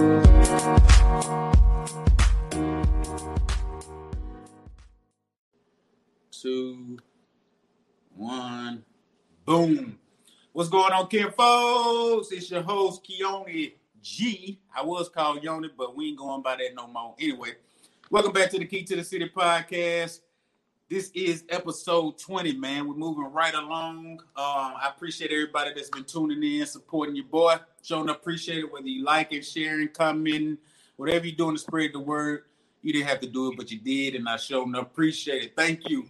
Two, one, boom. What's going on, Ken folks? It's your host, Keone G. I was called Yoni, but we ain't going by that no more. Anyway, welcome back to the Key to the City podcast. This is episode 20, man. We're moving right along. Um, I appreciate everybody that's been tuning in, supporting your boy. Showing appreciate it, whether you like it, sharing, commenting, whatever you're doing to spread the word. You didn't have to do it, but you did, and I showed appreciate it. Thank you.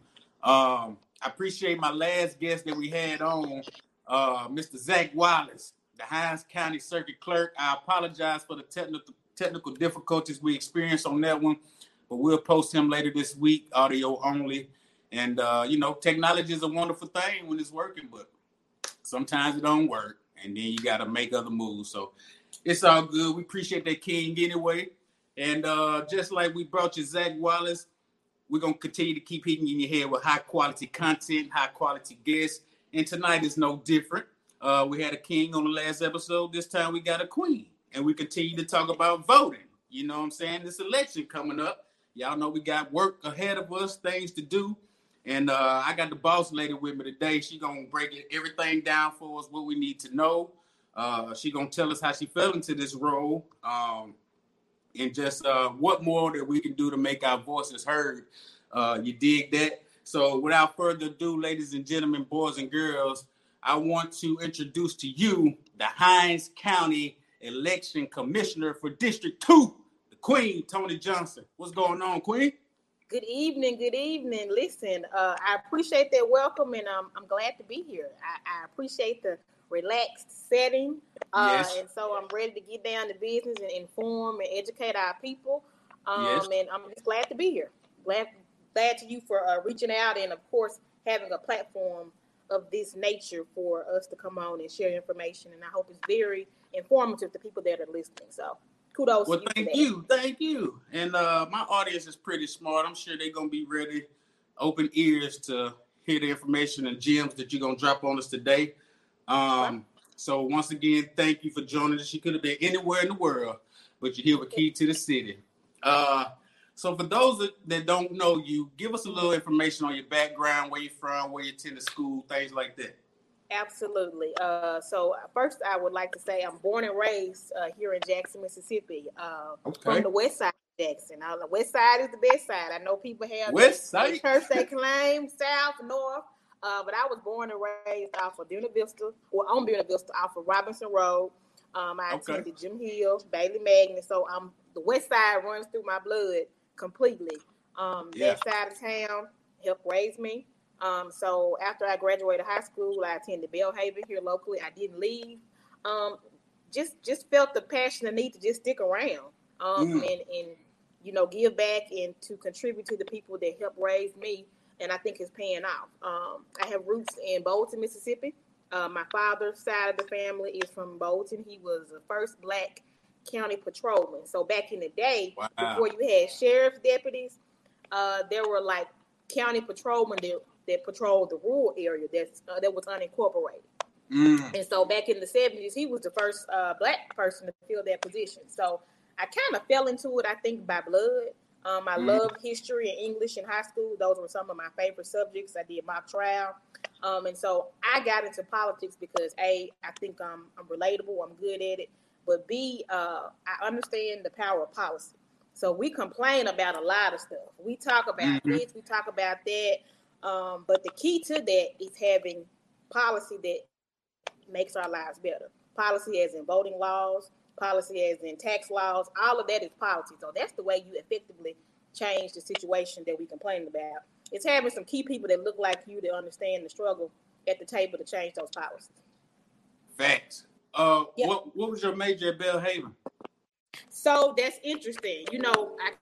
Um, I appreciate my last guest that we had on, uh, Mr. Zach Wallace, the Hinds County Circuit Clerk. I apologize for the technical technical difficulties we experienced on that one but we'll post him later this week, audio only. And uh, you know, technology is a wonderful thing when it's working, but sometimes it don't work, and then you got to make other moves. So it's all good. We appreciate that king anyway. And uh, just like we brought you Zach Wallace, we're gonna continue to keep hitting you in your head with high quality content, high quality guests. And tonight is no different. Uh, we had a king on the last episode. This time we got a queen, and we continue to talk about voting. You know what I'm saying? This election coming up. Y'all know we got work ahead of us, things to do. And uh, I got the boss lady with me today. She gonna break it, everything down for us, what we need to know. Uh, she gonna tell us how she fell into this role, um, and just uh, what more that we can do to make our voices heard. Uh, you dig that? So, without further ado, ladies and gentlemen, boys and girls, I want to introduce to you the Hinds County Election Commissioner for District Two. the Queen Toni Johnson. What's going on, Queen? Good evening. Good evening. Listen, uh, I appreciate that welcome, and um, I'm glad to be here. I, I appreciate the relaxed setting, uh, yes. and so I'm ready to get down to business and inform and educate our people. Um, yes. And I'm just glad to be here. Glad, glad to you for uh, reaching out, and of course having a platform of this nature for us to come on and share information. And I hope it's very informative to people that are listening. So kudos. Well, thank you, thank you. And uh, my audience is pretty smart. I'm sure they're gonna be ready, open ears to hear the information and gems that you're gonna drop on us today. Um, so once again, thank you for joining us. You could have been anywhere in the world, but you're here with Key to the City. Uh, so for those that, that don't know you, give us a little information on your background, where you're from, where you attended school, things like that. Absolutely. Uh, so first, I would like to say I'm born and raised uh, here in Jackson, Mississippi, uh, okay. from the west side of Jackson. Now, the west side is the best side. I know people have west side church they claim, south, north, uh, but I was born and raised off of Buena Vista, or on Buena Vista, off of Robinson Road. Um, I okay. attended Jim Hill, Bailey Magnet. So I'm the west side runs through my blood completely. Um, yeah. That side of town helped raise me. Um, so after I graduated high school, I attended Belhaven here locally. I didn't leave. Um, just just felt the passion and need to just stick around um, mm. and and you know give back and to contribute to the people that helped raise me. And I think it's paying off. Um, I have roots in Bolton, Mississippi. Uh, my father's side of the family is from Bolton. He was the first black county patrolman. So back in the day, wow. before you had sheriff's deputies, uh, there were like county patrolmen that that patrolled the rural area that's uh, that was unincorporated. Mm. And so back in the 70s, he was the first uh, black person to fill that position. So I kind of fell into it, I think, by blood. Um, I mm. love history and English in high school. Those were some of my favorite subjects. I did mock trial. Um, and so I got into politics because A, I think I'm, I'm relatable, I'm good at it. But B, uh, I understand the power of policy. So we complain about a lot of stuff. We talk about mm-hmm. this, we talk about that. Um, but the key to that is having policy that makes our lives better. Policy as in voting laws, policy as in tax laws, all of that is policy. So that's the way you effectively change the situation that we complain about. It's having some key people that look like you that understand the struggle at the table to change those policies. Facts. Uh, yep. what what was your major at Belhaven? So that's interesting. You know, I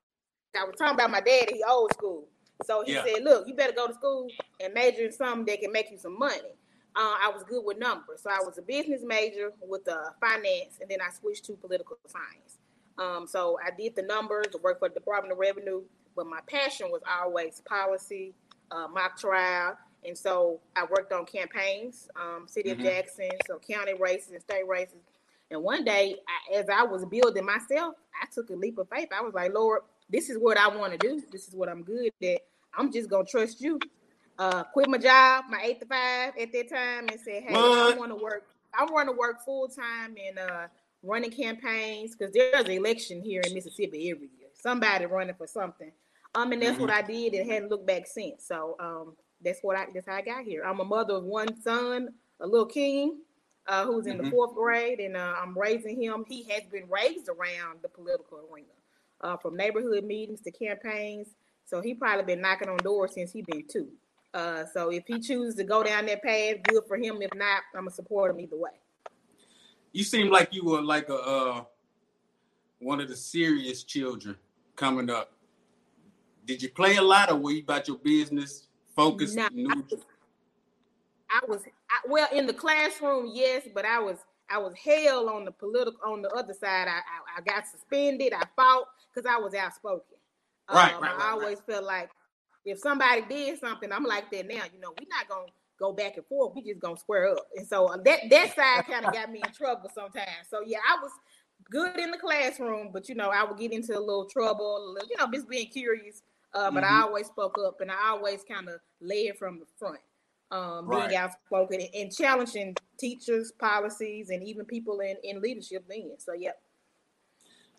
I was talking about my dad. He old school. So he yeah. said, "Look, you better go to school and major in something that can make you some money." Uh, I was good with numbers, so I was a business major with uh, finance, and then I switched to political science. Um, so I did the numbers, worked for the Department of Revenue, but my passion was always policy, uh, mock trial, and so I worked on campaigns, um, City mm-hmm. of Jackson, so county races and state races. And one day, I, as I was building myself, I took a leap of faith. I was like, Lord, this is what I want to do. This is what I'm good at. I'm just gonna trust you. Uh, quit my job, my eight to five at that time, and say, Hey, what? I want to work. I want to work full time and uh, running campaigns because there's an election here in Mississippi every year. Somebody running for something. Um, and that's mm-hmm. what I did and hadn't looked back since. So um, that's what I that's how I got here. I'm a mother of one son, a little king, uh, who's in mm-hmm. the fourth grade, and uh, I'm raising him. He has been raised around the political arena, uh, from neighborhood meetings to campaigns. So he probably been knocking on doors since he been two. Uh, so if he chooses to go down that path, good for him. If not, I'm gonna support him either way. You seem like you were like a uh, one of the serious children coming up. Did you play a lot, or were you about your business focused? I was, I was I, well in the classroom, yes, but I was I was hell on the political on the other side. I I, I got suspended. I fought because I was outspoken. Right, um, right, right, I always felt like if somebody did something, I'm like that now. You know, we're not gonna go back and forth. We just gonna square up. And so uh, that that side kind of got me in trouble sometimes. So yeah, I was good in the classroom, but you know, I would get into a little trouble, you know, just being curious. Uh, but mm-hmm. I always spoke up and I always kind of led from the front um, right. being outspoken and challenging teachers, policies, and even people in, in leadership then. So, yeah.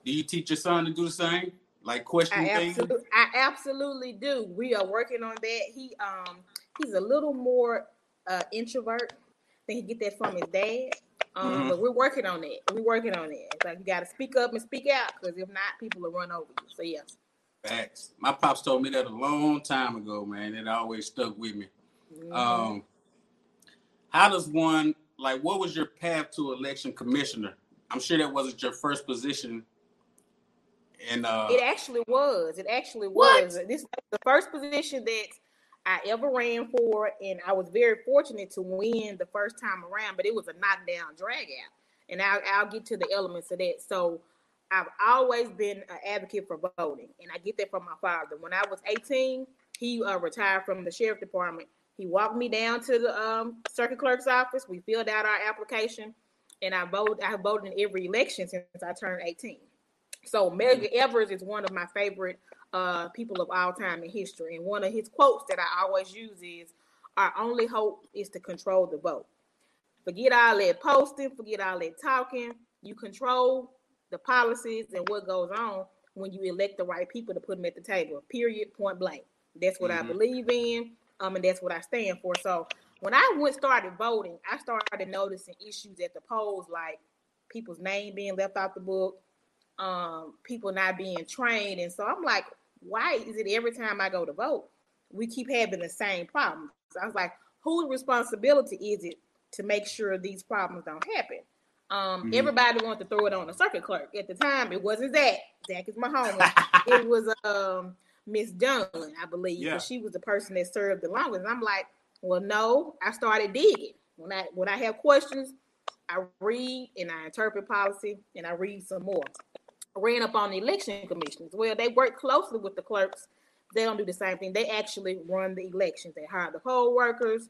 Do you teach your son to do the same? Like question I things? Absolutely, I absolutely do. We are working on that. He um he's a little more uh introvert. I think he get that from his dad. Um, mm-hmm. but we're working on it. We're working on it. It's like you got to speak up and speak out because if not, people will run over you. So yeah. Facts. My pops told me that a long time ago, man. It always stuck with me. Mm-hmm. Um, how does one like? What was your path to election commissioner? I'm sure that wasn't your first position. And uh, it actually was. It actually was. What? This the first position that I ever ran for, and I was very fortunate to win the first time around. But it was a knockdown, drag out, and I'll, I'll get to the elements of that. So I've always been an advocate for voting, and I get that from my father. When I was 18, he uh, retired from the sheriff department he walked me down to the um, circuit clerk's office. We filled out our application, and I voted. I have voted in every election since I turned 18. So Medgar Evers is one of my favorite uh, people of all time in history, and one of his quotes that I always use is, "Our only hope is to control the vote. Forget all that posting. Forget all that talking. You control the policies and what goes on when you elect the right people to put them at the table. Period. Point blank. That's what mm-hmm. I believe in um, and that's what I stand for. So when I went started voting, I started noticing issues at the polls, like people's name being left out the book, um, people not being trained, and so I'm like, why is it every time I go to vote, we keep having the same problems? So I was like, whose responsibility is it to make sure these problems don't happen? Um, mm-hmm. Everybody wanted to throw it on the circuit clerk. At the time, it wasn't Zach. Zach is my homie. it was um, Miss Dunn, I believe, yeah. she was the person that served the longest. I'm like, well, no. I started digging when I when I have questions. I read and I interpret policy and I read some more. Ran up on the election commissioners. Well, they work closely with the clerks. They don't do the same thing. They actually run the elections. They hire the poll workers.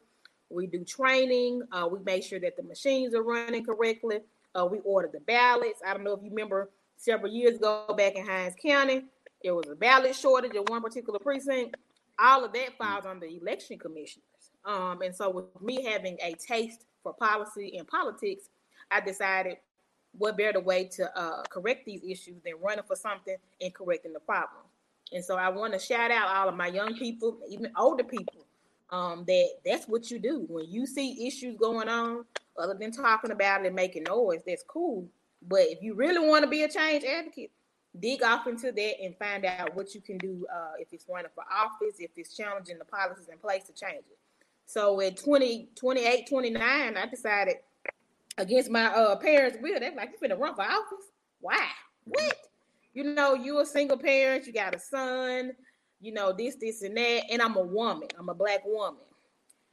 We do training. Uh, we make sure that the machines are running correctly. Uh, we order the ballots. I don't know if you remember several years ago back in Hinds County, there was a ballot shortage in one particular precinct. All of that falls on the election commissioners. Um, and so, with me having a taste for policy and politics, I decided what better way to uh, correct these issues than running for something and correcting the problem. And so, I want to shout out all of my young people, even older people, um, that that's what you do when you see issues going on. Other than talking about it and making noise, that's cool. But if you really want to be a change advocate, dig off into that and find out what you can do uh, if it's running for office, if it's challenging the policies in place to change it. So at 20, 28, 29, I decided against my uh, parents' will, they're like, you finna run for office? Why? What? You know, you're a single parent, you got a son, you know, this, this, and that. And I'm a woman, I'm a black woman.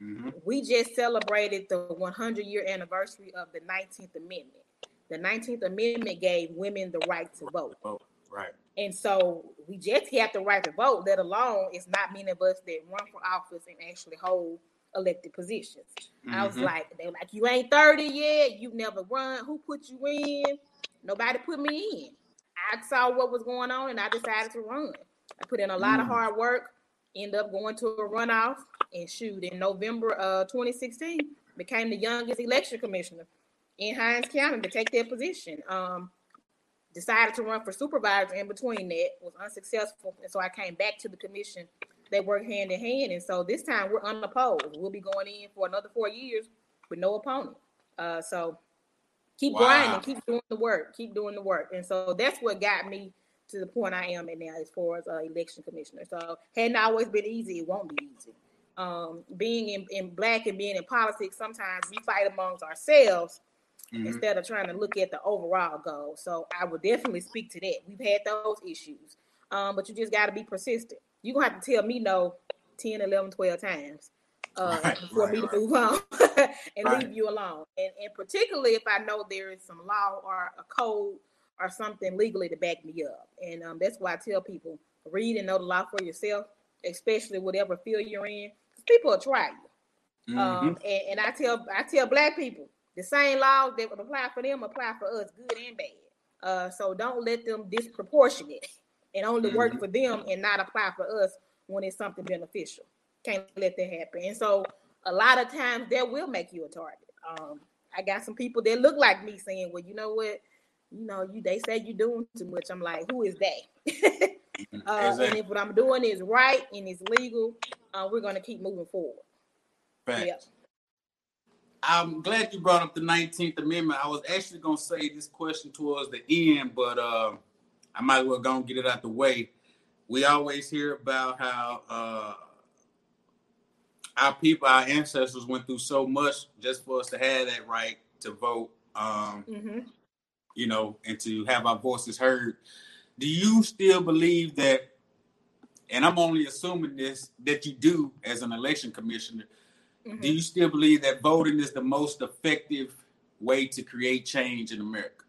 Mm-hmm. We just celebrated the 100 year anniversary of the 19th Amendment. The 19th Amendment gave women the right to vote. Vote, right. And so we just have the right to vote, let alone it's not many of us that run for office and actually hold elected positions. Mm-hmm. I was mm-hmm. like, they were like, you ain't 30 yet, you never run. Who put you in? Nobody put me in. I saw what was going on and I decided to run. I put in a lot mm. of hard work, end up going to a runoff and shoot in November of 2016, became the youngest election commissioner in Hinds County to take that position. Um, decided to run for supervisor in between that, was unsuccessful. And so I came back to the commission. They work hand in hand. And so this time we're unopposed. We'll be going in for another four years with no opponent. Uh, so keep wow. grinding, keep doing the work, keep doing the work. And so that's what got me to the point I am at now as far as uh, election commissioner. So hadn't always been easy, it won't be easy. Um, being in, in black and being in politics, sometimes we fight amongst ourselves mm-hmm. instead of trying to look at the overall goal. So I would definitely speak to that. We've had those issues, um, but you just got to be persistent. You're going to have to tell me no 10, 11, 12 times uh, right, before right, me to move on and leave you alone. And, and particularly if I know there is some law or a code or something legally to back me up. And um, that's why I tell people read and know the law for yourself, especially whatever field you're in, because people will try you. Mm-hmm. Um, and, and, I tell I tell black people the same laws that would apply for them apply for us, good and bad. Uh, so don't let them disproportionate and only mm-hmm. work for them and not apply for us when it's something beneficial. Can't let that happen. And so a lot of times that will make you a target. Um, I got some people that look like me saying, "Well, you know what? You know, you they say you're doing too much." I'm like, "Who is they?" uh, exactly. And if what I'm doing is right and it's legal, uh, we're gonna keep moving forward. I'm glad you brought up the 19th Amendment. I was actually gonna say this question towards the end, but uh, I might as well go and get it out the way. We always hear about how uh, our people, our ancestors went through so much just for us to have that right to vote. Um, mm-hmm. You know, and to have our voices heard. Do you still believe that? And I'm only assuming this that you do as an election commissioner Mm-hmm. Do you still believe that voting is the most effective way to create change in America?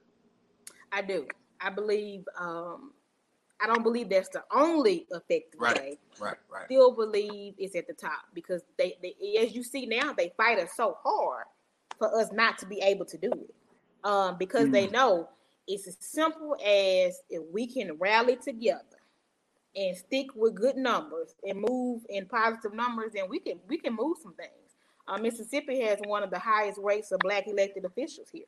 I do. I believe. Um, I don't believe that's the only effective right, way. Right, right. Still believe it's at the top because they, they, as you see now, they fight us so hard for us not to be able to do it. Um, because mm. they know it's as simple as if we can rally together and stick with good numbers and move in positive numbers, and we can we can move some things. Uh, Mississippi has one of the highest rates of black elected officials here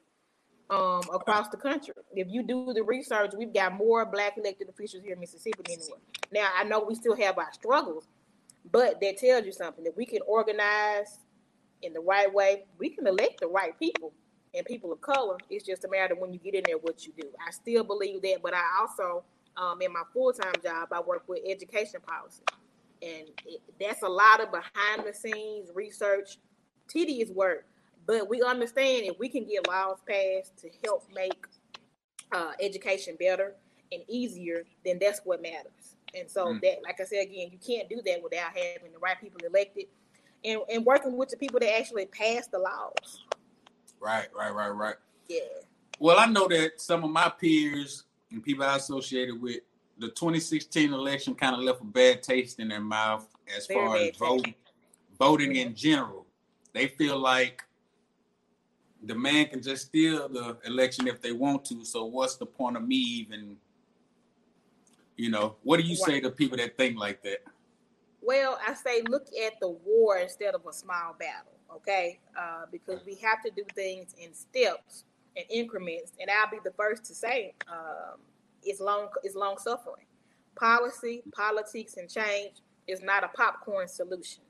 um, across the country. If you do the research, we've got more black elected officials here in Mississippi than anywhere. Now, I know we still have our struggles, but that tells you something that we can organize in the right way. We can elect the right people and people of color. It's just a matter of when you get in there what you do. I still believe that, but I also, um, in my full time job, I work with education policy. And it, that's a lot of behind the scenes research tedious work, but we understand if we can get laws passed to help make uh, education better and easier, then that's what matters. And so mm. that, like I said again, you can't do that without having the right people elected and, and working with the people that actually pass the laws. Right, right, right, right. Yeah. Well, I know that some of my peers and people I associated with the 2016 election kind of left a bad taste in their mouth as Very far as voting, voting in general they feel like the man can just steal the election if they want to. So what's the point of me even? You know, what do you say to people that think like that? Well, I say look at the war instead of a small battle, okay? Uh, because we have to do things in steps and increments, and I'll be the first to say um, it's long it's long suffering. Policy, politics, and change is not a popcorn solution.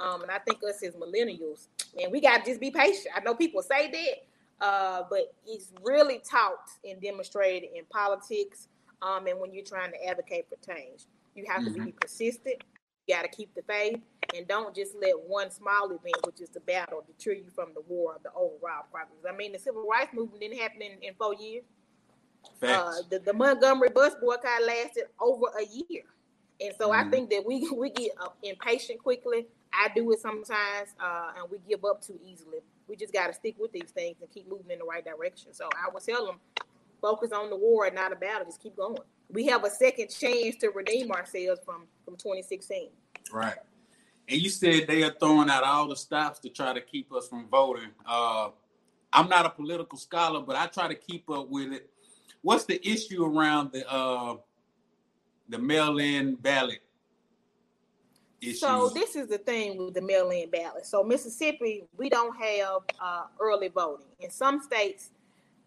Um, and I think us as millennials, man, we got to just be patient. I know people say that, uh, but it's really taught and demonstrated in politics. Um, and when you're trying to advocate for change, you have mm-hmm. to be mm-hmm. persistent. You got to keep the faith, and don't just let one small event, which is the battle, deter you from the war of the overall progress. I mean, the civil rights movement didn't happen in, in four years. Uh, the, the Montgomery bus boycott lasted over a year. And so mm-hmm. I think that we we get uh, impatient quickly I do it sometimes, uh, and we give up too easily. We just got to stick with these things and keep moving in the right direction. So I would tell them, focus on the war and not about battle. Just keep going. We have a second chance to redeem ourselves from from 2016. Right. and you said they are throwing out all the stops to try to keep us from voting. Uh, I'm not a political scholar, but I try to keep up with it. What's the issue around the uh, the mail-in ballot? Issues? So this is the thing with the mail-in ballot. So Mississippi, we don't have uh, early voting. In some states,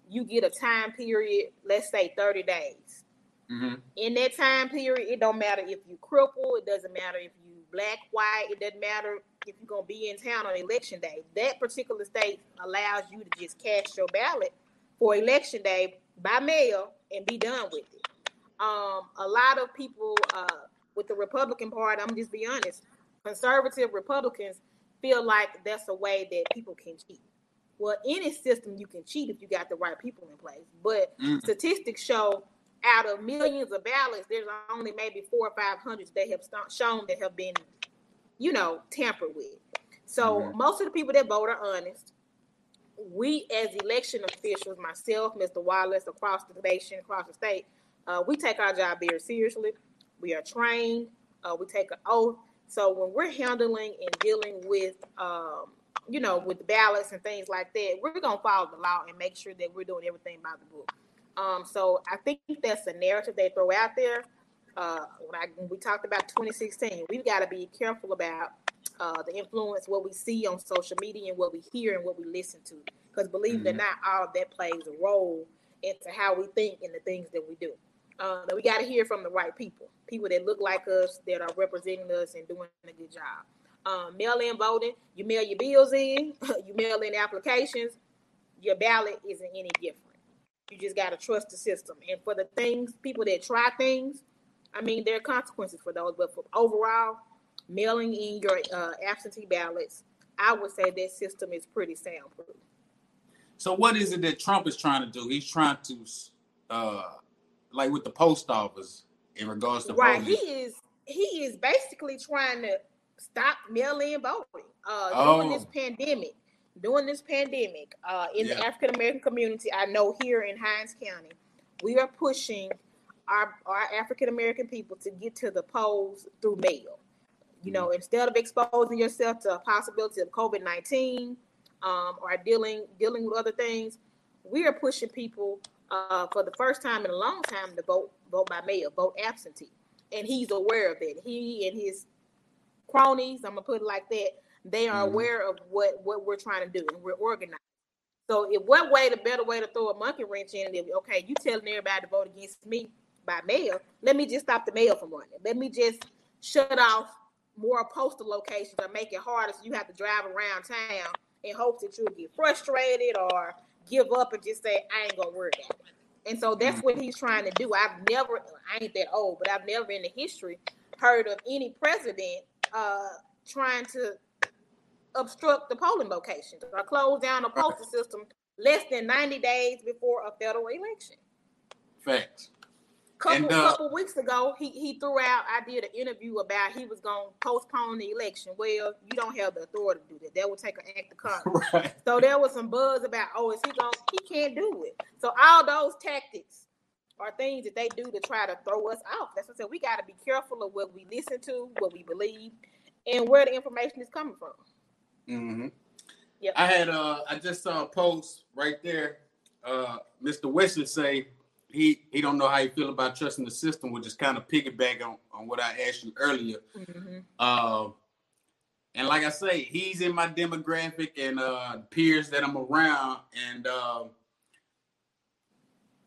you get a time period, let's say 30 days. Mm-hmm. In that time period, it don't matter if you cripple, it doesn't matter if you black, white, it doesn't matter if you're gonna be in town on election day. That particular state allows you to just cast your ballot for election day by mail and be done with it. Um, a lot of people uh, with the Republican Party, I'm just be honest, conservative Republicans feel like that's a way that people can cheat. Well, any system you can cheat if you got the right people in place. But mm. statistics show out of millions of ballots, there's only maybe four or five hundred that have shown that have been, you know, tampered with. So mm-hmm. most of the people that vote are honest. We, as election officials, myself, Mr. Wallace, across the nation, across the state, uh, we take our job very seriously. We are trained. Uh, we take an oath. So when we're handling and dealing with, um, you know, with the ballots and things like that, we're gonna follow the law and make sure that we're doing everything by the book. Um, so I think that's the narrative they throw out there. Uh, when, I, when we talked about 2016, we've got to be careful about uh, the influence, what we see on social media, and what we hear and what we listen to. Because believe mm-hmm. it or mm-hmm. not, all of that plays a role into how we think and the things that we do. Uh, we got to hear from the right people, people that look like us, that are representing us and doing a good job. Um, mail in voting, you mail your bills in, you mail in applications, your ballot isn't any different. You just got to trust the system. And for the things, people that try things, I mean, there are consequences for those. But for overall, mailing in your uh, absentee ballots, I would say that system is pretty soundproof. So, what is it that Trump is trying to do? He's trying to, uh, like with the post office, in regards to right. Voting. He is he is basically trying to stop mail-in voting uh, oh. during this pandemic during this pandemic, uh, in yeah. the African American community, I know here in Hinds County, we are pushing our, our African American people to get to the polls through mail. You know, mm-hmm. instead of exposing yourself to a possibility of COVID nineteen um, or dealing dealing with other things, we are pushing people uh, for the first time in a long time to vote vote by mail, vote absentee, and he's aware of it. He and his cronies, I'm gonna put it like that, they are mm-hmm. aware of what what we're trying to do, and we're organized. So, if what way the better way to throw a monkey wrench in if okay, you telling everybody to vote against me by mail, let me just stop the mail from running. Let me just shut off more postal locations or make it harder so you have to drive around town in hopes that you'll get frustrated or give up and just say, I ain't gonna worry about it. And so that's mm-hmm. what he's trying to do. I've never, I ain't that old, but I've never in the history heard of any president uh, trying to obstruct the polling locations or close down the postal system less than 90 days before a federal election. Facts. Couple, and, uh, couple weeks ago, he, he threw out, I did an interview about he was going to postpone the election. Well, you don't have the authority to do that. That would take an act of Congress. Right. So there was some buzz about, oh, is he going he can't do it. So all those tactics are things that they do to try to throw us off. That's what I said. We got to be careful of what we listen to, what we believe, and where the information is coming from. Mm-hmm. Yep. I had uh I just saw a post right there. Uh Mr. Wesley say he he don't know how you feel about trusting the system, which is kind of piggyback on, on what I asked you earlier. Mm-hmm. Uh, and like I say, he's in my demographic and uh peers that I'm around, and uh,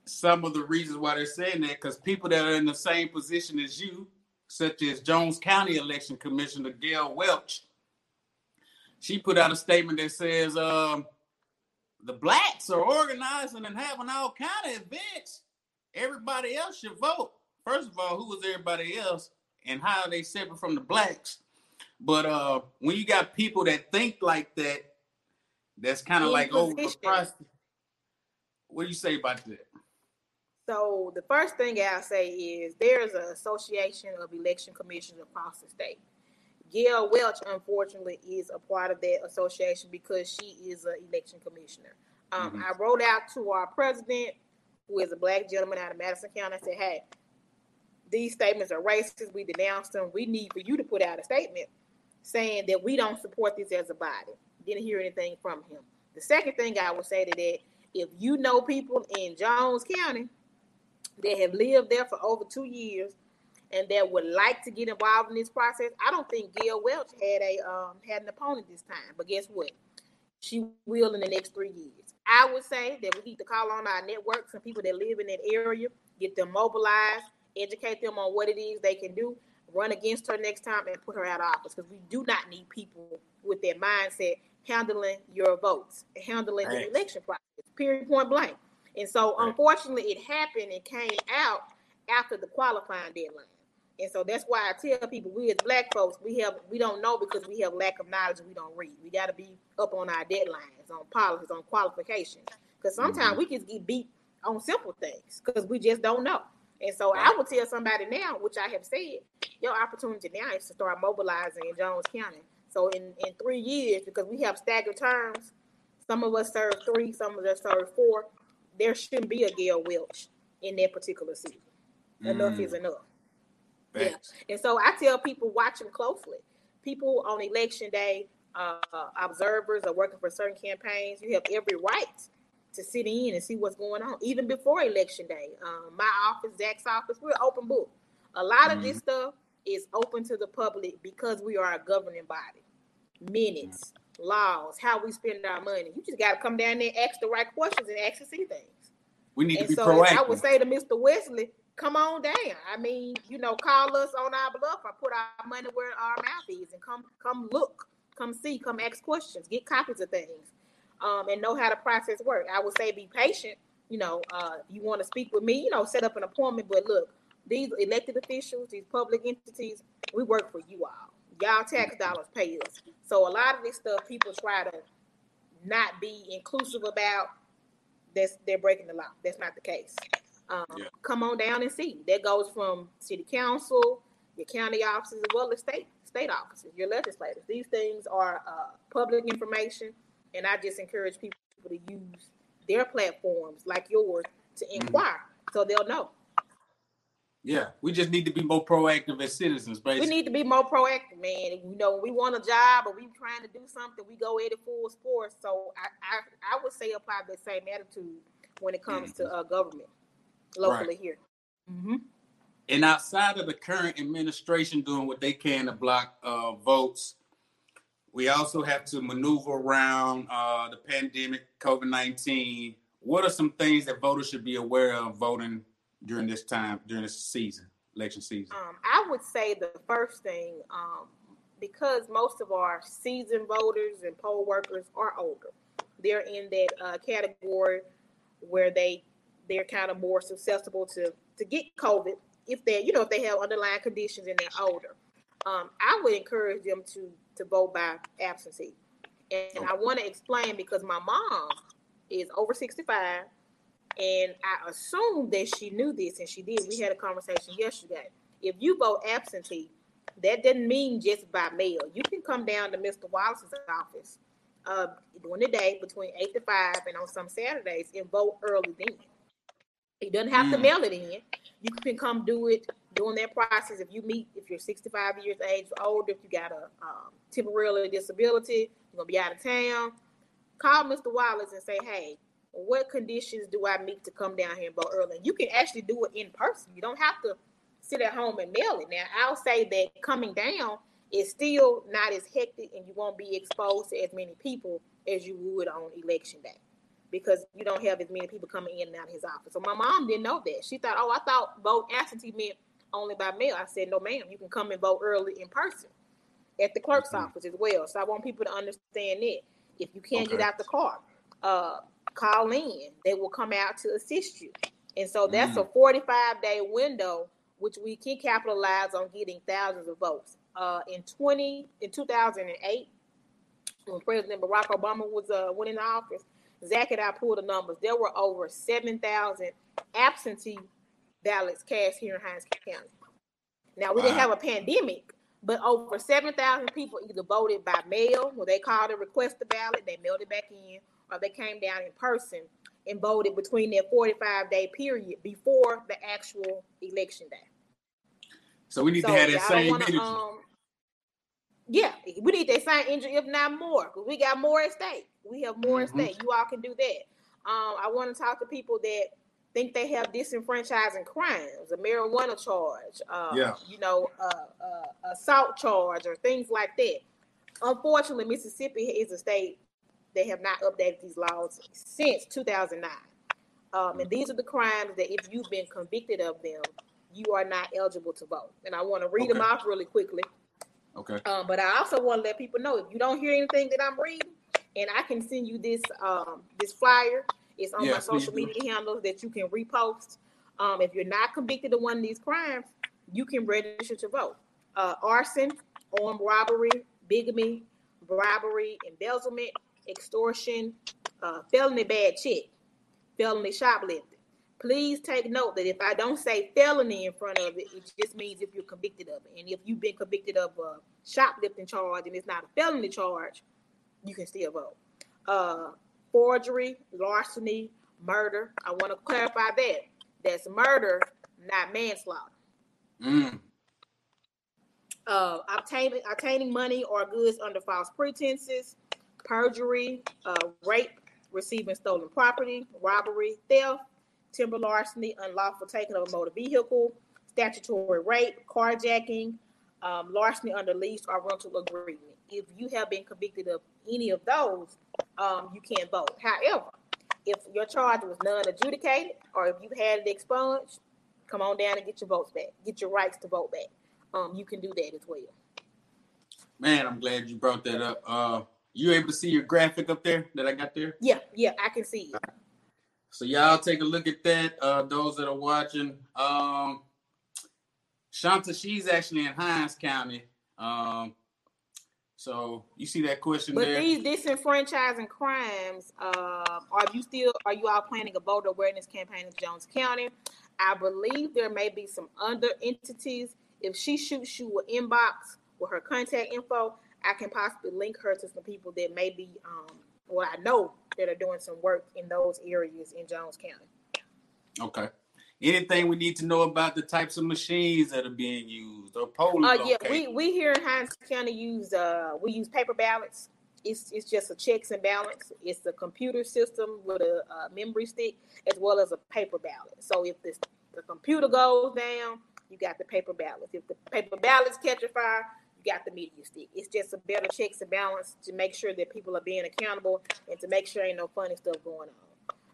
some of the reasons why they're saying that because people that are in the same position as you, such as Jones County Election Commissioner Gail Welch, she put out a statement that says um, the blacks are organizing and having all kind of events. Everybody else should vote. First of all, who was everybody else, and how are they separate from the blacks? But uh, when you got people that think like that, that's kind of like overpriced. What do you say about that? So the first thing I'll say is there's an association of election commissioners across the state. Gail Welch, unfortunately, is a part of that association because she is an election commissioner. Um, mm-hmm. I wrote out to our president, who is a black gentleman out of Madison County, I said, hey, these statements are racist. We denounced them. We need for you to put out a statement saying that we don't support this as a body. Didn't hear anything from him. The second thing I would say to that, if you know people in Jones County that have lived there for over two years and that would like to get involved in this process, I don't think Gail Welch had a um, had an opponent this time. But guess what? She will in the next three years. I would say that we need to call on our networks and people that live in that area, get them mobilized, educate them on what it is they can do, run against her next time, and put her out of office because we do not need people with that mindset handling your votes, handling right. the election process, period, point blank. And so, unfortunately, it happened and came out after the qualifying deadline. And so that's why I tell people we as black folks we have we don't know because we have lack of knowledge we don't read. We got to be up on our deadlines, on policies, on qualifications. Because sometimes mm-hmm. we can get beat on simple things because we just don't know. And so right. I would tell somebody now, which I have said, your opportunity now is to start mobilizing in Jones County. So in, in three years, because we have staggered terms, some of us serve three, some of us serve four. There shouldn't be a Gail Welch in that particular season. Mm. Enough is enough. Yeah. And so I tell people watch them closely. People on election day, uh, observers are working for certain campaigns. You have every right to sit in and see what's going on, even before election day. Um, my office, Zach's office, we're open book. A lot mm-hmm. of this mm-hmm. stuff is open to the public because we are a governing body. Minutes, mm-hmm. laws, how we spend our money. You just got to come down there and ask the right questions and ask to see things. We need and to be so proactive. I would say to Mr. Wesley, come on down. I mean, you know, call us on our bluff or put our money where our mouth is and come come look, come see, come ask questions, get copies of things um, and know how the process works. I would say be patient. You know, uh, you want to speak with me, you know, set up an appointment. But look, these elected officials, these public entities, we work for you all. Y'all tax dollars pay us. So a lot of this stuff people try to not be inclusive about. That's they're breaking the law. That's not the case. Um, yeah. Come on down and see. That goes from city council, your county offices, as well as state state offices, your legislators. These things are uh, public information and I just encourage people to use their platforms like yours to mm-hmm. inquire mm-hmm. so they'll know. Yeah, we just need to be more proactive as citizens, basically. We need to be more proactive, man. You know, we want a job or we trying to do something, we go at it full force. So I, I, I would say apply the same attitude when it comes mm-hmm. to uh, government locally right. here. Mm-hmm. And outside of the current administration doing what they can to block uh, votes, we also have to maneuver around uh, the pandemic, COVID 19. What are some things that voters should be aware of voting during this time, during this season, election season? Um, I would say the first thing, um, because most of our seasoned voters and poll workers are older, they're in that uh, category where they they're kind of more susceptible to to get COVID if they you know if they have underlying conditions and they're older. Um, I would encourage them to to vote by absentee. And I want to explain because my mom is over 65 and I assumed that she knew this and she did. We had a conversation yesterday. If you vote absentee, that doesn't mean just by mail. You can come down to Mr. Wallace's office uh, during the day between 8 to 5 and on some Saturdays and vote early then. He doesn't have mm. to mail it in. You can come do it during that process, if you meet, if you're 65 years age or older, if you got a um, temporary disability, you're gonna be out of town, call Mr. Wallace and say, hey, what conditions do I meet to come down here and vote early? And you can actually do it in person. You don't have to sit at home and mail it. Now, I'll say that coming down is still not as hectic and you won't be exposed to as many people as you would on election day because you don't have as many people coming in and out of his office. So my mom didn't know that. She thought, oh, I thought vote absentee meant only by mail. I said, no, ma'am, you can come and vote early in person at the clerk's mm-hmm. office as well. So I want people to understand that. If you can't okay. get out the car, uh, call in. They will come out to assist you. And so that's mm. a 45 day window, which we can capitalize on getting thousands of votes. Uh, in 20, in 2008, when President Barack Obama was uh, winning office, Zach and I pulled the numbers. There were over 7,000 absentee ballots cast here in Hinds County. Now we wow. didn't have a pandemic, but over seven thousand people either voted by mail, or they called to request the ballot, they mailed it back in, or they came down in person and voted between that forty-five day period before the actual election day. So we need so, to have that same wanna, energy. Um, Yeah, we need that same injury, if not more, because we got more at stake. We have more mm-hmm. at stake. You all can do that. Um, I want to talk to people that think they have disenfranchising crimes, a marijuana charge, uh, yeah. you know, uh, uh, assault charge, or things like that. Unfortunately, Mississippi is a state that have not updated these laws since 2009. Um, and these are the crimes that if you've been convicted of them, you are not eligible to vote. And I want to read okay. them off really quickly. Okay. Um, but I also want to let people know if you don't hear anything that I'm reading, and I can send you this um, this flyer. It's on my social media handles that you can repost. Um, if you're not convicted of one of these crimes, you can register to vote. Uh, arson, armed robbery, bigamy, bribery, embezzlement, extortion, uh, felony bad check, felony shoplifting please take note that if I don't say felony in front of it, it just means if you're convicted of it. And if you've been convicted of a shoplifting charge and it's not a felony charge, you can still vote. Uh, forgery, larceny, murder. I want to clarify that. That's murder, not manslaughter. Mm. Uh, obtaining, obtaining money or goods under false pretenses, perjury, uh, rape, receiving stolen property, robbery, theft, timber larceny, unlawful taking of a motor vehicle, statutory rape, carjacking, um, larceny under lease or rental agreement. If you have been convicted of any of those, um, you can't vote. However, if your charge was non-adjudicated or if you had it expunged, come on down and get your votes back. Get your rights to vote back. Um, you can do that as well. Man, I'm glad you brought that up. Uh, you able to see your graphic up there that I got there? Yeah, yeah, I can see it. So y'all take a look at that. Uh, those that are watching, um, Shanta, she's actually in Hinds County. Um, so you see that question but there. these disenfranchising crimes, uh, are you still are you all planning a voter awareness campaign in Jones County? I believe there may be some other entities. If she shoots you an inbox with her contact info, I can possibly link her to some people that may be um, well, I know that are doing some work in those areas in Jones County. Okay. Anything we need to know about the types of machines that are being used or polling? Uh, yeah, we, we here in Hinds County use uh we use paper ballots. It's, it's just a checks and balance. It's a computer system with a, a memory stick as well as a paper ballot. So if this, the computer goes down, you got the paper ballots. If the paper ballots catch a fire, you got the media stick. It's just a better checks and balance to make sure that people are being accountable and to make sure ain't no funny stuff going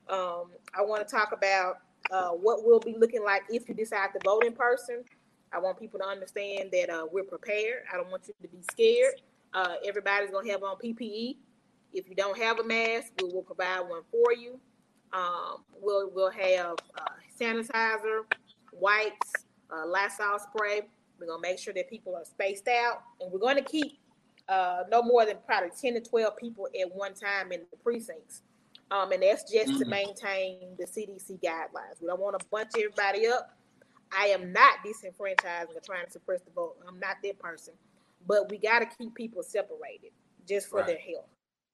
on. Um, I want to talk about uh, what we'll be looking like if you decide to vote in person. I want people to understand that uh, we're prepared. I don't want you to be scared. Uh, everybody's gonna have on PPE. If you don't have a mask, we will provide one for you. Um, we'll we'll have uh, sanitizer, wipes, uh, Lysol spray we're gonna make sure that people are spaced out, and we're going to keep no more than probably ten to twelve people at one time in the precincts. Um, and that's just mm-hmm. to maintain the CDC guidelines. We don't want to bunch everybody up. I am not disenfranchising or trying to suppress the vote. I'm not that person. But we got to keep people separated just for right. their health.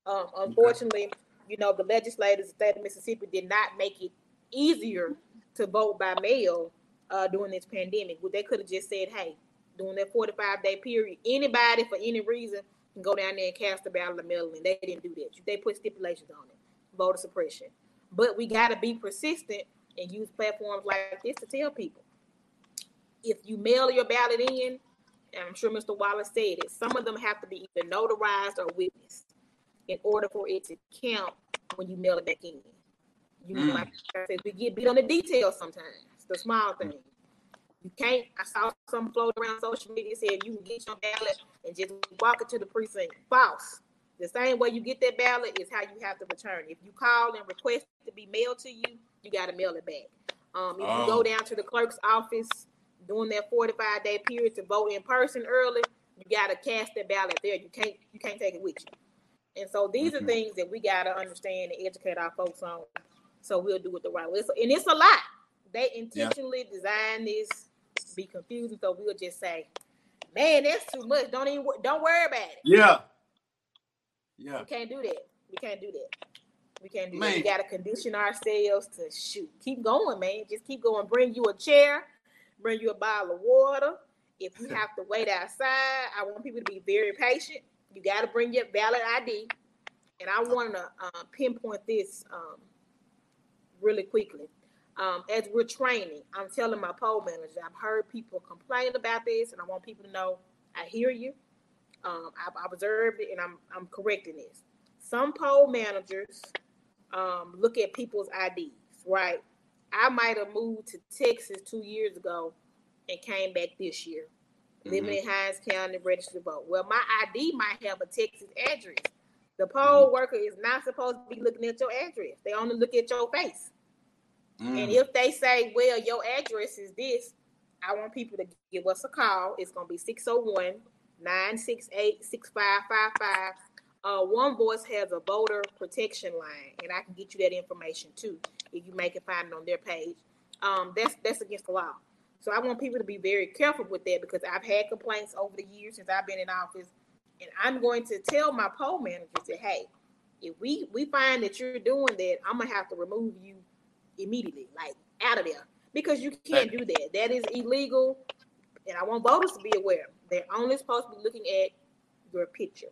Um, unfortunately, okay. you know, the legislators of the state of Mississippi did not make it easier to vote by mail uh, during this pandemic. They could have just said, hey, during that 45 day period, anybody for any reason can go down there and cast a ballot of mail and They didn't do that. They put stipulations on it, voter suppression. But we got to be persistent and use platforms like this to tell people if you mail your ballot in, and I'm sure Mr. Wallace said it, some of them have to be either notarized or witnessed in order for it to count when you mail it back in. You mm. like I said, we get beat on the details sometimes the small thing. You can't. I saw some float around social media said you can get your ballot and just walk it to the precinct. False. The same way you get that ballot is how you have to return. If you call and request to be mailed to you, you got to mail it back. Um, if oh. you go oh. down to the clerk's office during that 45 day period to vote in person early, you got to cast that ballot there. You can't you can't take it with you. And so these mm-hmm. are things that we got to understand and educate our folks on. So we'll do it the right way. So, and it's a lot. They intentionally yeah. designed this to be confusing, so we'll just say, "Man, that's too much. Don't even don't worry about it." Yeah, yeah. We can't do that. We can't do that. We can't do man. that. We gotta condition ourselves to shoot. Keep going, man. Just keep going. Bring you a chair. Bring you a bottle of water. If you have to wait outside, I want people to be very patient. You got to bring your valid ID. And I want to uh, pinpoint this um, really quickly. Um, as we're training, I'm telling my poll manager, I've heard people complain about this, and I want people to know I hear you. Um, I've observed it, and I'm I'm correcting this. Some poll managers um, look at people's IDs, right? I might have moved to Texas two years ago and came back this year, mm-hmm. living in Hinds County, registered to vote. Well, my ID might have a Texas address. The poll mm-hmm. worker is not supposed to be looking at your address. They only look at your face. Mm. And if they say, well, your address is this, I want people to give us a call. It's going to be 601 968 6555. Uh, One Voice has a voter protection line, and I can get you that information too if you make it find it on their page. Um, that's that's against the law. So I want people to be very careful with that because I've had complaints over the years since I've been in office, and I'm going to tell my poll manager that hey, if we we find that you're doing that, I'm gonna have to remove you immediately, like out of there, because you can't do that. That is illegal, and I want voters to be aware. They're only supposed to be looking at your picture,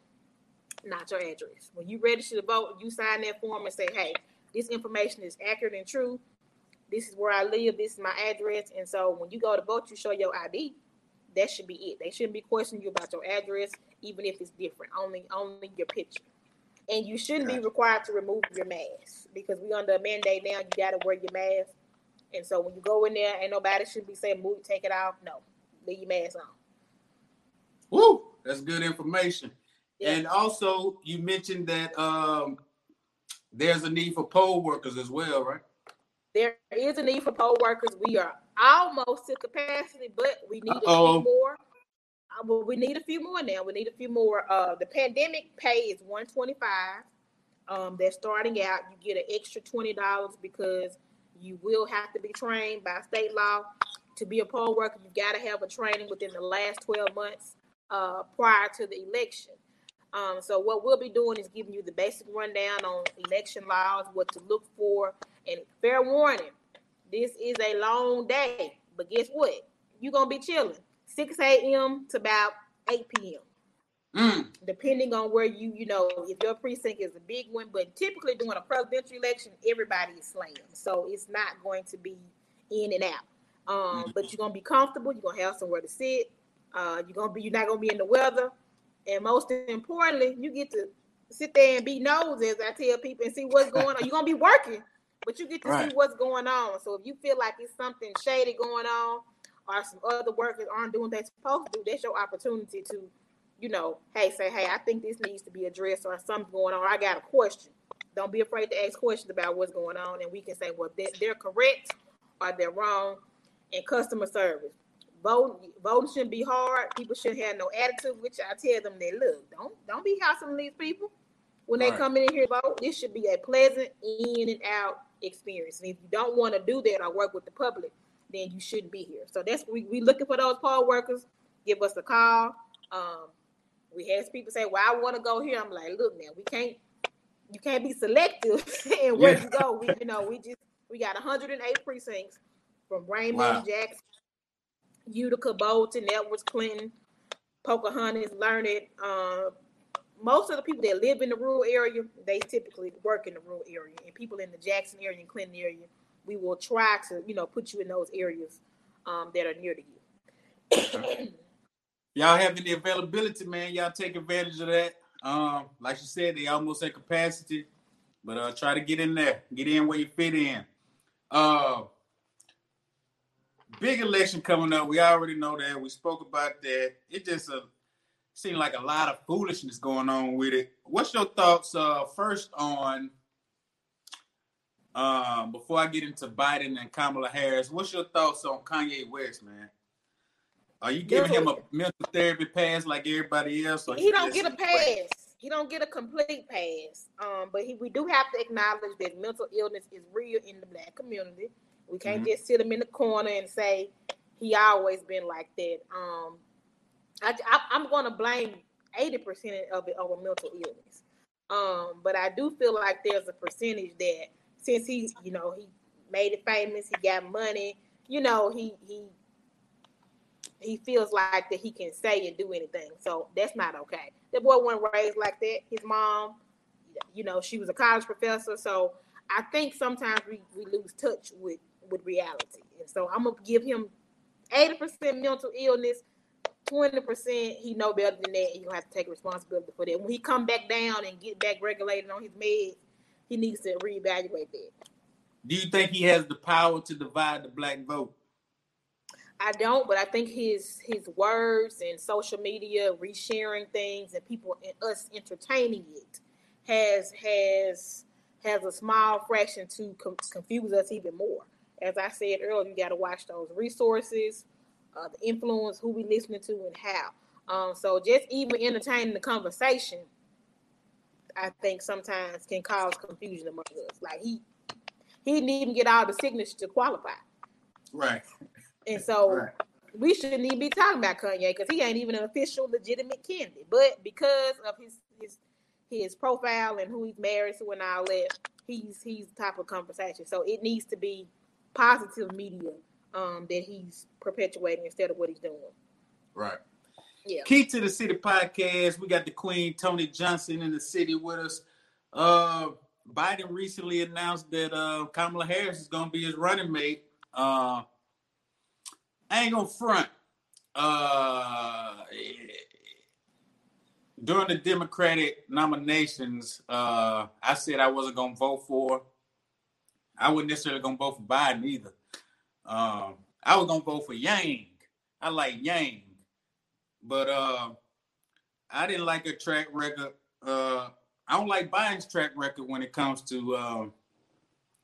not your address. When you register to vote, you sign that form and say, hey, this information is accurate and true. This is where I live. This is my address. And so when you go to vote, you show your ID. That should be it. They shouldn't be questioning you about your address, even if it's different. Only, only your picture. And you shouldn't be required to remove your mask because we under a mandate now. You got to wear your mask. And so when you go in there, ain't nobody should be saying move, take it off. No, leave your mask on. Woo, that's good information. Yeah. And also, you mentioned that um, there's a need for poll workers as well, right? There is a need for poll workers. We are almost to capacity, but we need Uh-oh. a few more. Uh, well, we need a few more now. We need a few more. Uh, the pandemic pay is 125. Um, they're starting out. You get an extra twenty dollars because you will have to be trained by state law to be a poll worker. You've got to have a training within the last 12 months uh, prior to the election. Um, so what we'll be doing is giving you the basic rundown on election laws, what to look for, and fair warning, this is a long day. But guess what? You're gonna be chilling 6 a.m. to about 8 p.m. Mm. Depending on where you, you know, if your precinct is a big one, but typically during a presidential election, everybody is slammed, so it's not going to be in and out. Um, mm. But you're gonna be comfortable. You're gonna have somewhere to sit. Uh, you're gonna be. You're not gonna be in the weather. And most importantly, you get to sit there and be nosy, as I tell people, and see what's going on. You're gonna be working, but you get to right. see what's going on. So if you feel like it's something shady going on, or some other workers aren't doing what they're supposed to do, that's your opportunity to, you know, hey, say, hey, I think this needs to be addressed, or something's going on. I got a question. Don't be afraid to ask questions about what's going on, and we can say, well, they're, they're correct or they're wrong. And customer service voting voting shouldn't be hard. People shouldn't have no attitude, which I tell them they look, don't don't be hassling these people when they right. come in here vote. This should be a pleasant in and out experience. And if you don't want to do that or work with the public, then you shouldn't be here. So that's we we looking for those poll workers. Give us a call. Um, we had people say, "Well, I want to go here." I'm like, "Look, now we can't. You can't be selective and where yeah. you go. We, you know, we just we got 108 precincts from Raymond, wow. Jackson, Utica, Bolton, Edwards, Clinton, Pocahontas, Learned. Uh, most of the people that live in the rural area, they typically work in the rural area. And people in the Jackson area and Clinton area, we will try to, you know, put you in those areas um, that are near to you. y'all have any availability, man? Y'all take advantage of that. Um, like you said, they almost at capacity, but uh, try to get in there, get in where you fit in. Uh, big election coming up. We already know that. We spoke about that. It just uh, seemed like a lot of foolishness going on with it. What's your thoughts uh, first on um, before I get into Biden and Kamala Harris? What's your thoughts on Kanye West, man? Are you giving him a mental therapy pass like everybody else? he, don't get a pass. He don't get a complete pass. Um, but he, we do have to acknowledge that mental illness is real in the black community. We can't mm-hmm. just sit him in the corner and say he always been like that. Um, I, I, am going to blame 80% of it over mental illness. Um, but I do feel like there's a percentage that since he, you know, he made it famous, he got money, you know, he he he feels like that he can say and do anything. So that's not okay. The boy wasn't raised like that. His mom, you know, she was a college professor. So I think sometimes we, we lose touch with with reality. And so I'm gonna give him 80% mental illness, 20% he know better than that, and you have to take responsibility for that. When he come back down and get back regulated on his meds, he needs to reevaluate that. Do you think he has the power to divide the black vote? I don't, but I think his his words and social media resharing things and people and us entertaining it has has has a small fraction to com- confuse us even more. As I said earlier, you got to watch those resources, uh, the influence, who we listening to, and how. Um, so just even entertaining the conversation, I think sometimes can cause confusion among us. Like he he didn't even get all the signatures to qualify. Right. And so right. we shouldn't even be talking about Kanye because he ain't even an official, legitimate candidate. But because of his his his profile and who he's married to and all that, he's he's the type of conversation. So it needs to be positive media um, that he's perpetuating instead of what he's doing. Right. Yeah. Key to the City podcast. We got the Queen Toni Johnson in the city with us. Uh, Biden recently announced that uh, Kamala Harris is going to be his running mate. Uh, I ain't gonna front. Uh, during the Democratic nominations, uh, I said I wasn't gonna vote for. I wasn't necessarily gonna vote for Biden either. Um, I was gonna vote for Yang. I like Yang, but uh, I didn't like her track record. Uh, I don't like Biden's track record when it comes to uh,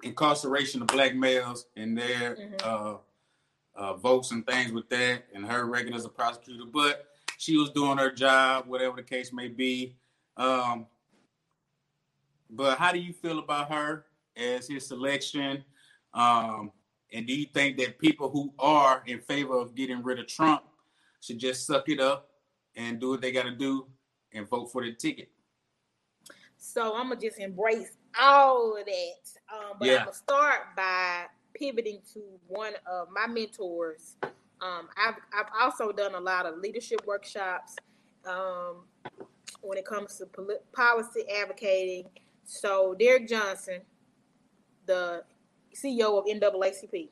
incarceration of black males and their mm-hmm. uh, uh, votes and things with that, and her record as a prosecutor. But she was doing her job, whatever the case may be. Um, but how do you feel about her as his selection? Um, and do you think that people who are in favor of getting rid of Trump should just suck it up and do what they got to do and vote for the ticket? So I'm gonna just embrace all of that. Um, but yeah. I'm gonna start by pivoting to one of my mentors. Um, I've I've also done a lot of leadership workshops um, when it comes to poli- policy advocating. So Derrick Johnson, the CEO of NAACP,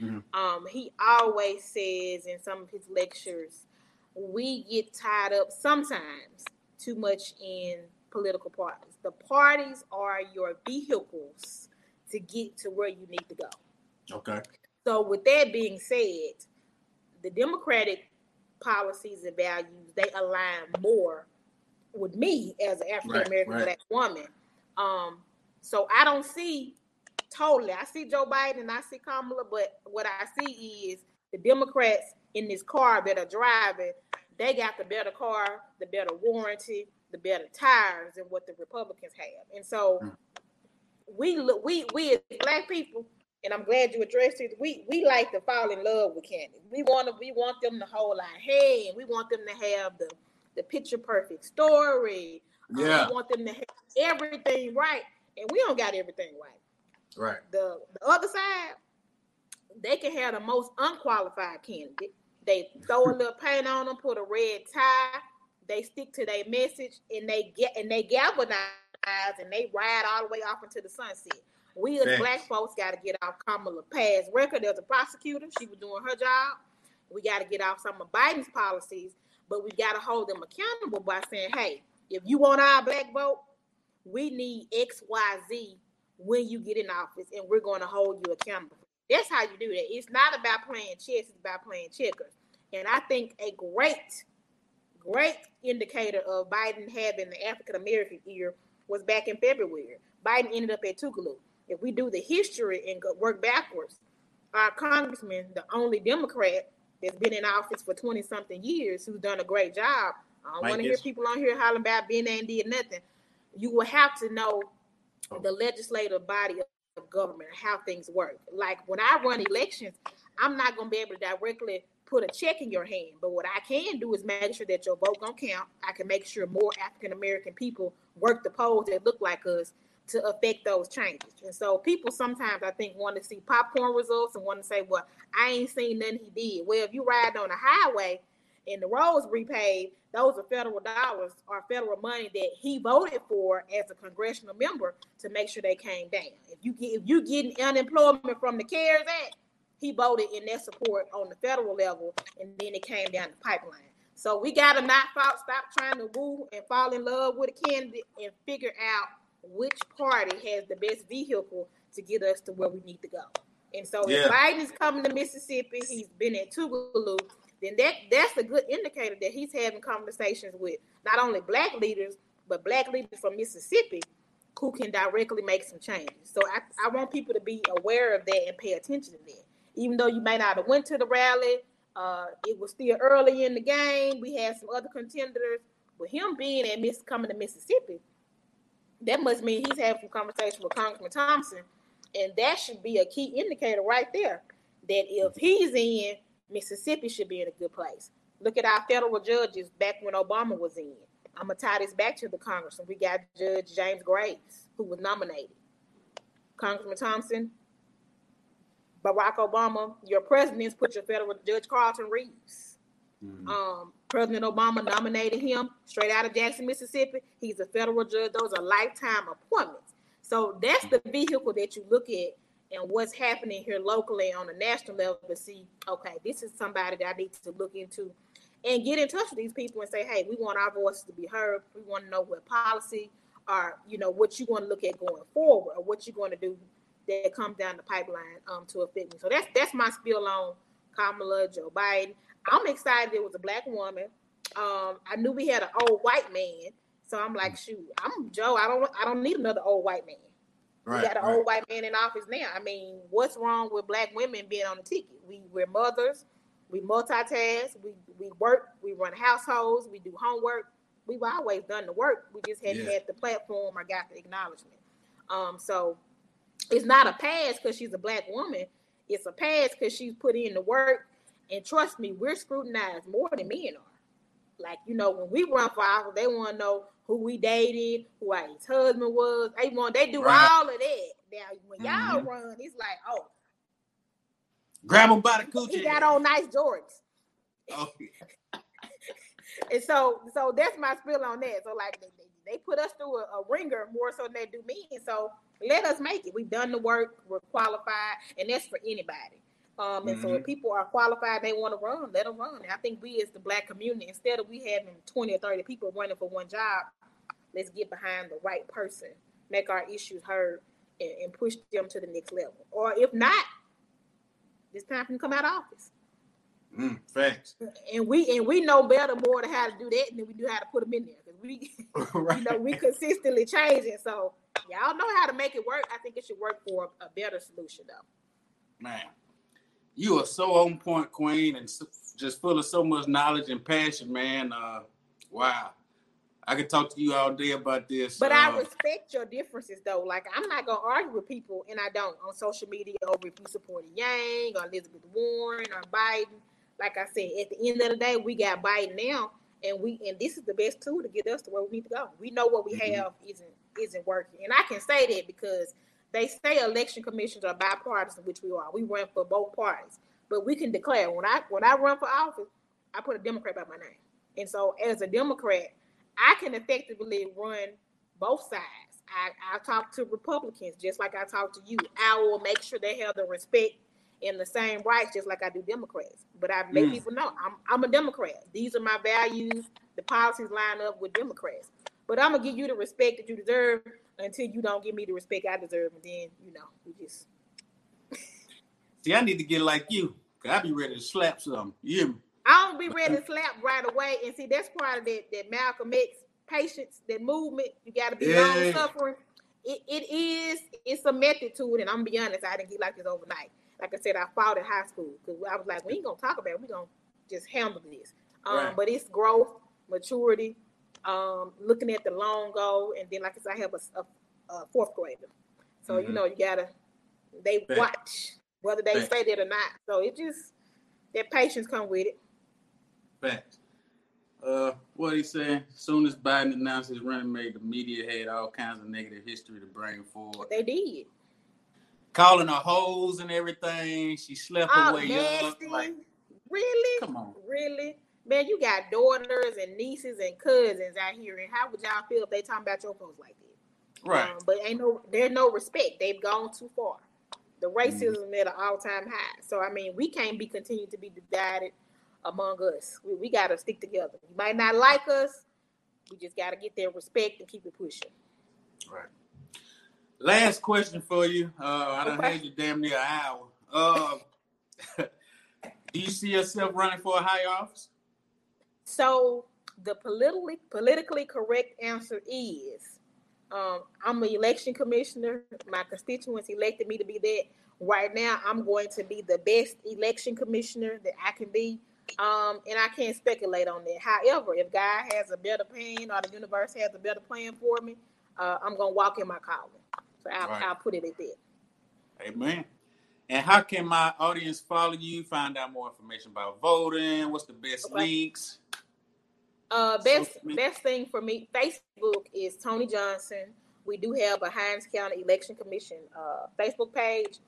mm-hmm. um, he always says in some of his lectures, we get tied up sometimes too much in political parties. The parties are your vehicles to get to where you need to go. Okay. So with that being said, the Democratic policies and values they align more with me as an African American right, right. black woman. Um, so I don't see totally. I see Joe Biden and I see Kamala, but what I see is the Democrats in this car that are driving, they got the better car, the better warranty, the better tires than what the Republicans have. And so mm. we look we we as black people, and I'm glad you addressed it. We we like to fall in love with candy. We want to we want them to hold our hand. We want them to have the the picture perfect story. Yeah. Um, we want them to have everything right, and we don't got everything right. Right. The the other side, they can have the most unqualified candidate. They throw a little paint on them, put a red tie, they stick to their message and they get and they galvanize and they ride all the way off into the sunset. We as black folks got to get off Kamala past record as a prosecutor. She was doing her job. We got to get off some of Biden's policies, but we got to hold them accountable by saying, hey, if you want our black vote, we need X, Y, Z when you get in office, and we're going to hold you accountable. That's how you do that. It's not about playing chess; it's about playing checkers. And I think a great great indicator of Biden having the African American ear was back in February. Biden ended up at Tougaloo. If we do the history and go, work backwards, our congressman, the only Democrat that's been in office for 20 something years, who's done a great job. I don't want to hear people on here hollering about being ain't did nothing. You will have to know oh. the legislative body of government, how things work. Like when I run elections, I'm not going to be able to directly put a check in your hand. But what I can do is make sure that your vote gonna count. I can make sure more African American people work the polls that look like us. to affect those changes. And so people sometimes I think want to see popcorn results and want to say, well, I ain't seen nothing he did. Well, if you ride on a highway and the roads repaved, those are federal dollars or federal money that he voted for as a congressional member to make sure they came down. If you get if you getting unemployment from the CARES Act, he voted in their support on the federal level, and then it came down the pipeline. So we gotta not fall, stop trying to woo and fall in love with a candidate and figure out which party has the best vehicle to get us to where we need to go. And so yeah. if Biden is coming to Mississippi, he's been at Tougaloo, then that that's a good indicator that he's having conversations with not only black leaders, but black leaders from Mississippi who can directly make some changes. So I, I want people to be aware of that and pay attention to that. Even though you may not have went to the rally, uh, it was still early in the game. We had some other contenders. but him being at Miss coming to Mississippi, that must mean he's having some conversation with Congressman Thompson, and that should be a key indicator right there. That if he's in, Mississippi should be in a good place. Look at our federal judges back when Obama was in. I'm gonna tie this back to the Congress, and we got Judge James Graves, who was nominated. Congressman Thompson, Barack Obama, your presidents put your federal judge Carlton Reeves. Mm-hmm. Um, President Obama nominated him straight out of Jackson, Mississippi. He's a federal judge. Those are lifetime appointments. So that's the vehicle that you look at and what's happening here locally on a national level to see, okay, this is somebody that I need to look into and get in touch with these people and say, hey, we want our voices to be heard. We want to know what policy or, you know, what you want to look at going forward or what you're going to do that comes down the pipeline um, to affect me. So that's that's my spiel on Kamala, Joe Biden. I'm excited it was a black woman. Um, I knew we had an old white man, so I'm like, shoot, I'm Joe. I don't I don't need another old white man. Right, we got an right. old white man in office now. I mean, what's wrong with black women being on the ticket? We we're mothers, we multitask, we we work, we run households, we do homework. We've always done the work. We just hadn't yeah. had the platform or got the acknowledgement. Um, so it's not a pass because she's a black woman. It's a pass because she's put in the work. And trust me, we're scrutinized more than men are. Like, you know, when we run for office, they want to know who we dated, who our husband was. They want they do right. all of that. Now, when mm-hmm. y'all run, it's like, oh, grab him by the coochie. He got on nice Jordans. Oh. and so, so that's my spill on that. So, like, they, they put us through a, a ringer more so than they do me. And so, let us make it. We've done the work. We're qualified, and that's for anybody. Um, and mm-hmm. so if people are qualified, they want to run, let them run. And I think we as the black community, instead of we having 20 or 30 people running for one job, let's get behind the right person, make our issues heard, and, and push them to the next level. Or if not, it's time for them to come out of office. Mm, thanks. And we and we know better more to how to do that than we do how to put them in there because we, right. you know, we consistently changing. So y'all know how to make it work. I think it should work for a better solution, though. Man, you are so on point, Queen, and so, just full of so much knowledge and passion, man. Uh, wow. I could talk to you all day about this. But uh, I respect your differences, though. Like I'm not gonna argue with people, and I don't on social media over if you support Yang or Elizabeth Warren or Biden. Like I said, at the end of the day, we got Biden now, and we and this is the best tool to get us to where we need to go. We know what we mm-hmm. have isn't isn't working. And I can say that because they say election commissions are bipartisan, which we are. We run for both parties. But we can declare when I when I run for office, I put a Democrat by my name. And so as a Democrat, I can effectively run both sides. I, I talk to Republicans just like I talk to you. I will make sure they have the respect and the same rights just like I do Democrats. But I make mm. people know I'm I'm a Democrat. These are my values. The policies line up with Democrats. But I'm gonna give you the respect that you deserve until you don't give me the respect I deserve, and then you know we just. See, I need to get like you, cause I be ready to slap something. You hear me? I don't be ready to slap right away, and see that's part of that that Malcolm X patience, that movement. You got to be yeah. long suffering. It, it is it's a method to it, and I'm gonna be honest, I didn't get like this overnight. Like I said, I fought in high school because I was like, we ain't gonna talk about it. We gonna just handle this. Um, right. But it's growth, maturity, um, looking at the long goal, and then like I said, I have a, a, a fourth grader, so mm-hmm. you know you gotta they watch whether they say that or not. So it just that patience come with it. Facts. Uh, what he said? As soon as Biden announced his running mate, the media had all kinds of negative history to bring forward. They did. Calling her hoes and everything. She slept oh, away nasty. Like, really? Come on. Really? Man, you got daughters and nieces and cousins out here, and how would y'all feel if they talking about your folks like that? Right. Um, but ain't no, there's no respect. They've gone too far. The racism mm. at an all time high. So I mean, we can't be continued to be divided among us. We, we got to stick together. You might not like us. We just got to get their respect and keep it pushing. Right. Last question for you. Uh, I don't okay. had you damn near an hour. Uh, do you see yourself running for a high office? So the politically politically correct answer is um, I'm an election commissioner. My constituents elected me to be that. Right now, I'm going to be the best election commissioner that I can be. Um, and I can't speculate on that. However, if God has a better plan or the universe has a better plan for me, uh, I'm gonna walk in my calling. So I'll, right. I'll put it at that. Amen. And how can my audience follow you? Find out more information about voting. What's the best okay. links? Uh, best best thing for me, Facebook is Toni Johnson. We do have a Hinds County Election Commission uh, Facebook page.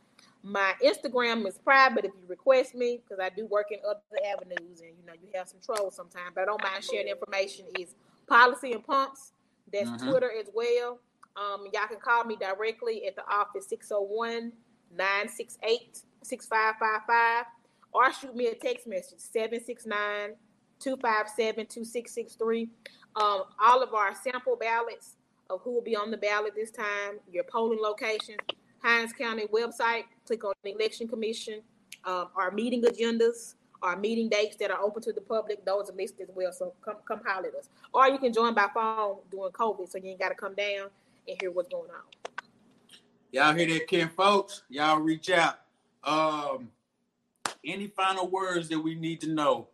My Instagram is private if you request me because I do work in other avenues and you know you have some trolls sometimes, but I don't mind sharing information. Is Policy and Pumps. That's mm-hmm. Twitter as well. Um, y'all can call me directly at the office 601 968 6555 or shoot me a text message 769 257 2663. Um, all of our sample ballots of who will be on the ballot this time, your polling locations, Hinds County website, click on the election commission, um, our meeting agendas, our meeting dates that are open to the public, those are listed as well. So come come holler at us. Or you can join by phone during COVID, so you ain't gotta come down and hear what's going on. Y'all hear that, kinfolks? Y'all reach out. Um, any final words that we need to know?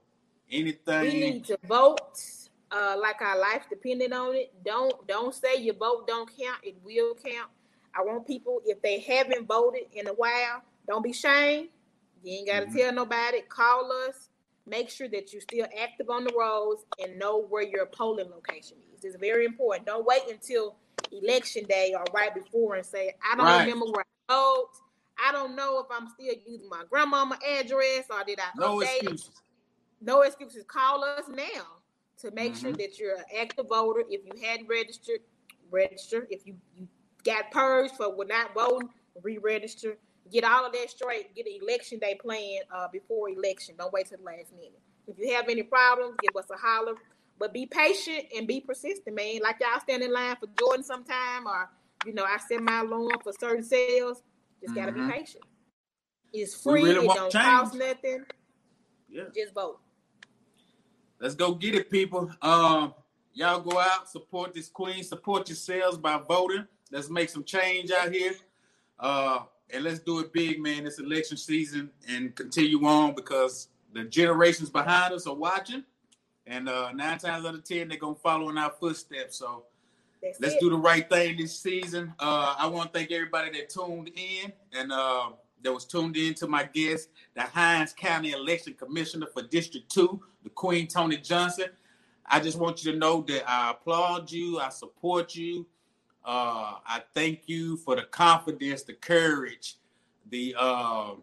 Anything? We need to vote. Uh, like our life depended on it. Don't don't say your vote don't count. It will count. I want people if they haven't voted in a while, don't be shamed. You ain't gotta mm-hmm. tell nobody. Call us. Make sure that you're still active on the roads and know where your polling location is. It's very important. Don't wait until election day or right before and say, I don't right. remember where I vote. I don't know if I'm still using my grandmama address or did I no update excuses. It. No excuses. Call us now to make mm-hmm. sure that you're an active voter. If you hadn't registered, register. If you, you got purged for not voting, re-register. Get all of that straight. Get an election day plan uh, before election. Don't wait till the last minute. If you have any problems, give us a holler. But be patient and be persistent, man. Like y'all stand in line for Jordan sometime, or you know, I send my loan for certain sales. Just gotta mm-hmm. be patient. It's free. Really it don't change. cost nothing. Yeah. Just vote. Let's go get it, people. Um, y'all go out, support this queen, support yourselves by voting. Let's make some change out here. Uh, and let's do it big, man. It's election season and continue on because the generations behind us are watching. And uh, nine times out of ten, they're gonna follow in our footsteps. So That's let's it. do the right thing this season. Uh, I want to thank everybody that tuned in and uh, that was tuned in to my guest, the Hinds County Election Commissioner for District Two, the Queen Toni Johnson. I just want you to know that I applaud you, I support you, uh, I thank you for the confidence, the courage, the uh,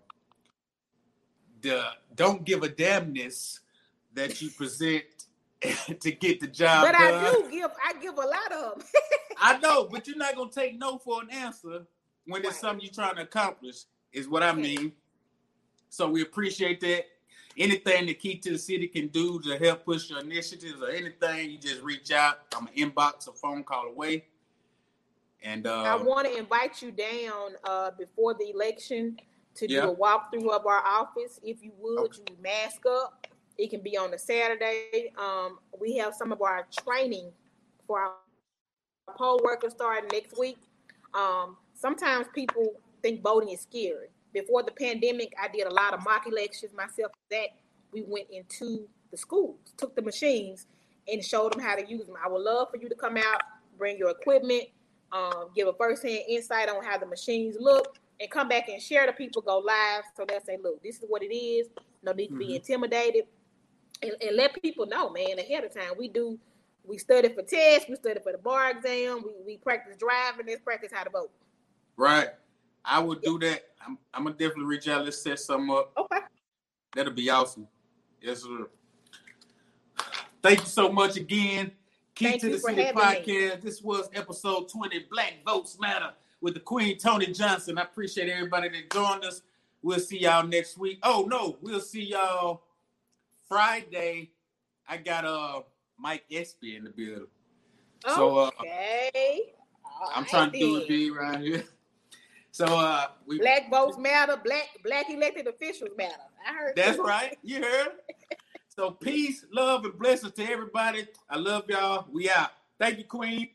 the don't give a damnness that you present to get the job but done. I do give I give a lot of. I know, but you're not gonna take no for an answer when it's something you're trying to accomplish, is what I mean. So we appreciate that. Anything the key to the city can do to help push your initiatives or anything, you just reach out. I'm an inbox or phone call away. And uh, I want to invite you down uh, before the election to yeah. do a walkthrough of our office. If you would, okay. you mask up. It can be on a Saturday. Um, we have some of our training for our poll workers starting next week. Um, sometimes people think voting is scary. Before the pandemic, I did a lot of mock elections myself. That we went into the schools, took the machines, and showed them how to use them. I would love for you to come out, bring your equipment, um, give a first-hand insight on how the machines look, and come back and share to people. Go live so they'll say, "Look, this is what it is. No need to be mm-hmm. intimidated." and, and let people know, man, ahead of time. We do we study for tests, we study for the bar exam, we, we practice driving, let's practice how to vote. Right. I would do that. I'm, I'm gonna definitely reach out. Let's set something up. Okay. That'll be awesome. Yes, sir. Thank you so much again. Key Thank to the City podcast. Me. This was episode 20, Black Votes Matter, with the Queen Toni Johnson. I appreciate everybody that joined us. We'll see y'all next week. Oh no, we'll see y'all Friday. I got uh Mike Espy in the building. So uh, okay. I'm trying to do a big right here. So uh, we, black votes matter. Black black elected officials matter. I heard. That's right. You heard. so peace, love, and blessings to everybody. I love y'all. We out. Thank you, Queen.